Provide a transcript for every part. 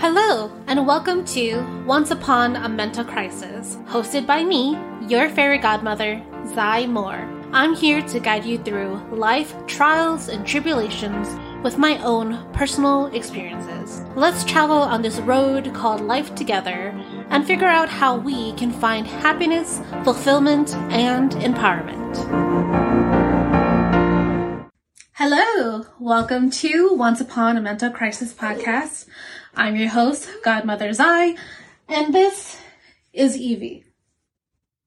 Hello, and welcome to Once Upon a Mental Crisis, hosted by me, your fairy godmother, Xai Moore. I'm here to guide you through life trials and tribulations with my own personal experiences. Let's travel on this road called life together and figure out how we can find happiness, fulfillment, and empowerment. Hello, welcome to Once Upon a Mental Crisis podcast. I'm your host, Godmother Xai, and this is Evie.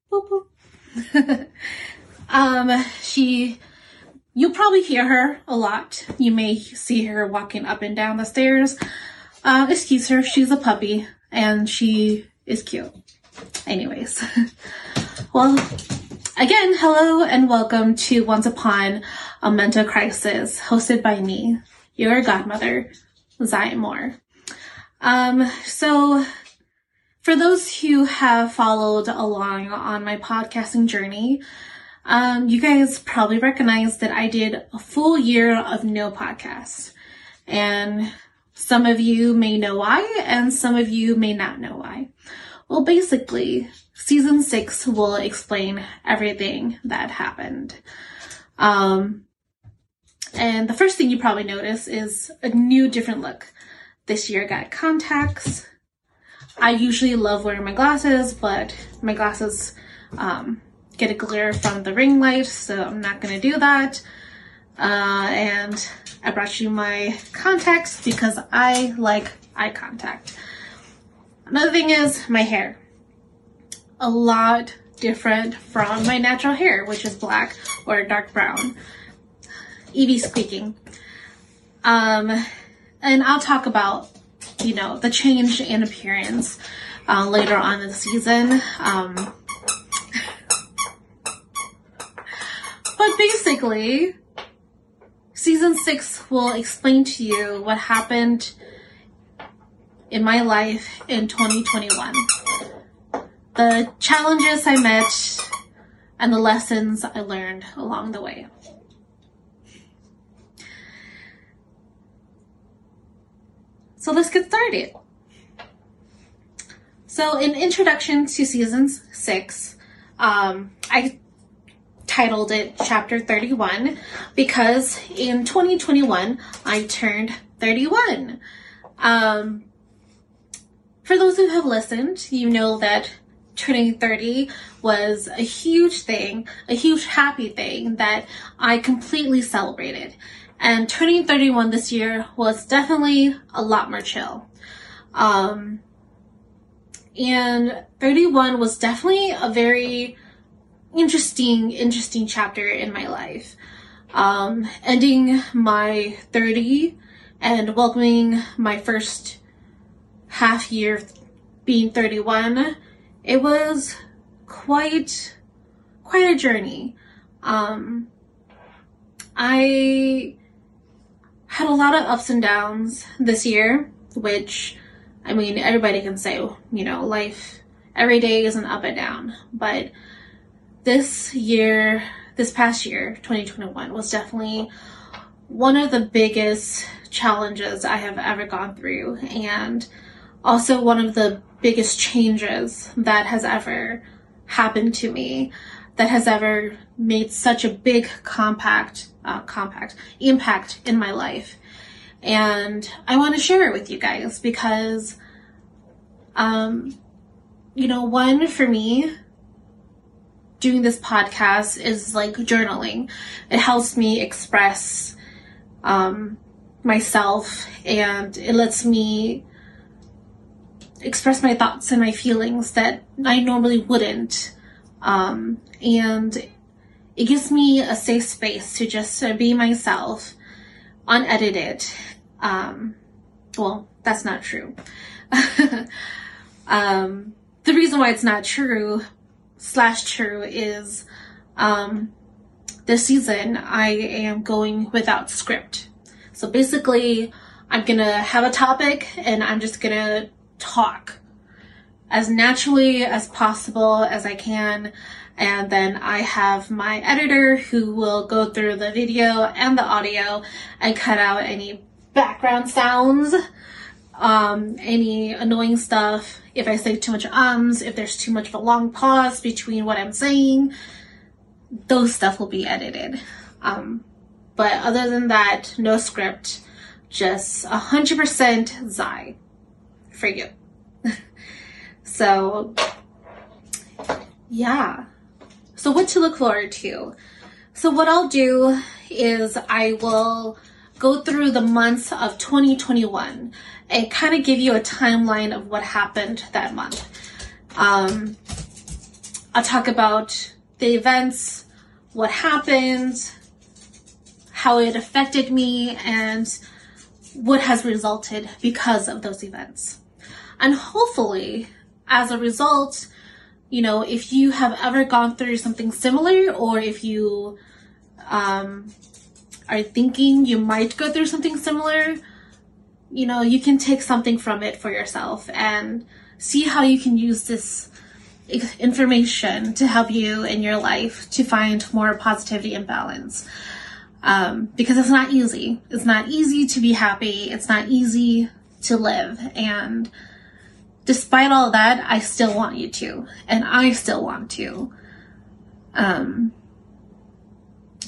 Boop, boop. um, she, you'll probably hear her a lot. You may see her walking up and down the stairs. Uh, excuse her, she's a puppy, and she is cute. Anyways, well, again, hello and welcome to Once Upon a Mental Crisis, hosted by me, your godmother, Xai Moore. Um, so for those who have followed along on my podcasting journey, um, you guys probably recognize that I did a full year of no podcasts. And some of you may know why, and some of you may not know why. Well, basically, season six will explain everything that happened. Um, and the first thing you probably notice is a new, different look. This year I got contacts. I usually love wearing my glasses, but my glasses um, get a glare from the ring light, so I'm not gonna do that. Uh, and I brought you my contacts because I like eye contact. Another thing is my hair. A lot different from my natural hair, which is black or dark brown. Evie squeaking. Um, and I'll talk about, you know, the change in appearance uh, later on in the season. Um, but basically, season six will explain to you what happened in my life in 2021. The challenges I met and the lessons I learned along the way. So let's get started. So in introduction to season six, um, I titled it chapter 31 because in 2021 I turned 31. Um, for those who have listened, you know that turning 30 was a huge thing, a huge happy thing that I completely celebrated. And turning 31 this year was definitely a lot more chill. Um, and 31 was definitely a very interesting, interesting chapter in my life. Um, ending my 30 and welcoming my first half year being 31, it was quite, quite a journey. Um, I had a lot of ups and downs this year, which, I mean, everybody can say, you know, life, every day is an up and down. But this year, this past year, 2021, was definitely one of the biggest challenges I have ever gone through, and also one of the biggest changes that has ever happened to me that has ever made such a big compact, uh, compact impact in my life. And I want to share it with you guys because, um, you know, one for me, doing this podcast is like journaling. It helps me express, um, myself and it lets me express my thoughts and my feelings that I normally wouldn't. Um, and it gives me a safe space to just uh, be myself, unedited. Um, well, that's not true. um, the reason why it's not true slash true is um, this season I am going without script. So basically, I'm gonna have a topic and I'm just gonna talk as naturally as possible as I can. And then I have my editor who will go through the video and the audio and cut out any background sounds um, any annoying stuff, if I say too much ums, if there's too much of a long pause between what I'm saying, those stuff will be edited. Um, but other than that, no script, just 100% Xai for you. so, yeah. So, what to look forward to? So, what I'll do is I will go through the months of 2021 and kind of give you a timeline of what happened that month. Um, I'll talk about the events, what happened, how it affected me, and what has resulted because of those events. And hopefully, as a result, you know, if you have ever gone through something similar or if you um, are thinking you might go through something similar, you know, you can take something from it for yourself and see how you can use this information to help you in your life to find more positivity and balance. Um, because it's not easy. It's not easy to be happy. It's not easy to live. And despite all that, I still want you to. And I still want to. Um,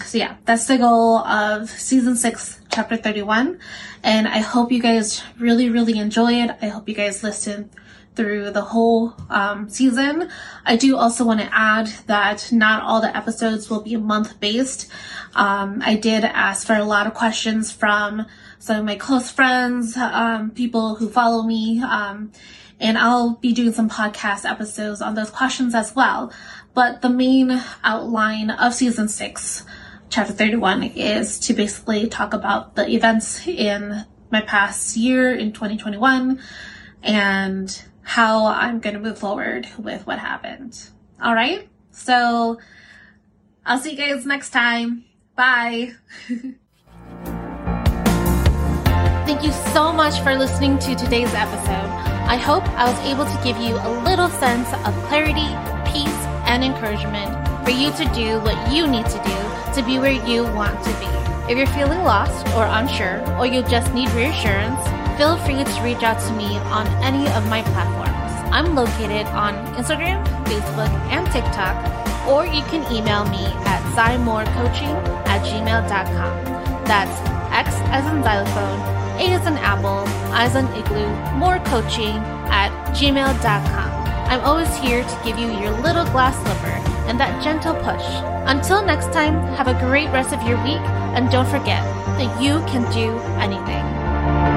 so yeah, that's the goal of season six, chapter 31. And I hope you guys really, really enjoy it. I hope you guys listen through the whole um, season. I do also want to add that not all the episodes will be month based. Um, I did ask for a lot of questions from some of my close friends, um, people who follow me, um, and I'll be doing some podcast episodes on those questions as well. But the main outline of season six chapter 31 is to basically talk about the events in my past year in 2021 and how I'm going to move forward with what happened. All right. So I'll see you guys next time. Bye. Thank you so much for listening to today's episode. I hope I was able to give you a little sense of clarity, peace, and encouragement for you to do what you need to do to be where you want to be. If you're feeling lost or unsure, or you just need reassurance, feel free to reach out to me on any of my platforms. I'm located on Instagram, Facebook, and TikTok, or you can email me at xaimorecoaching at gmail.com. That's X as in xylophone, A as an apple, I as an igloo, more coaching at gmail.com. I'm always here to give you your little glass slipper and that gentle push. Until next time, have a great rest of your week and don't forget that you can do anything.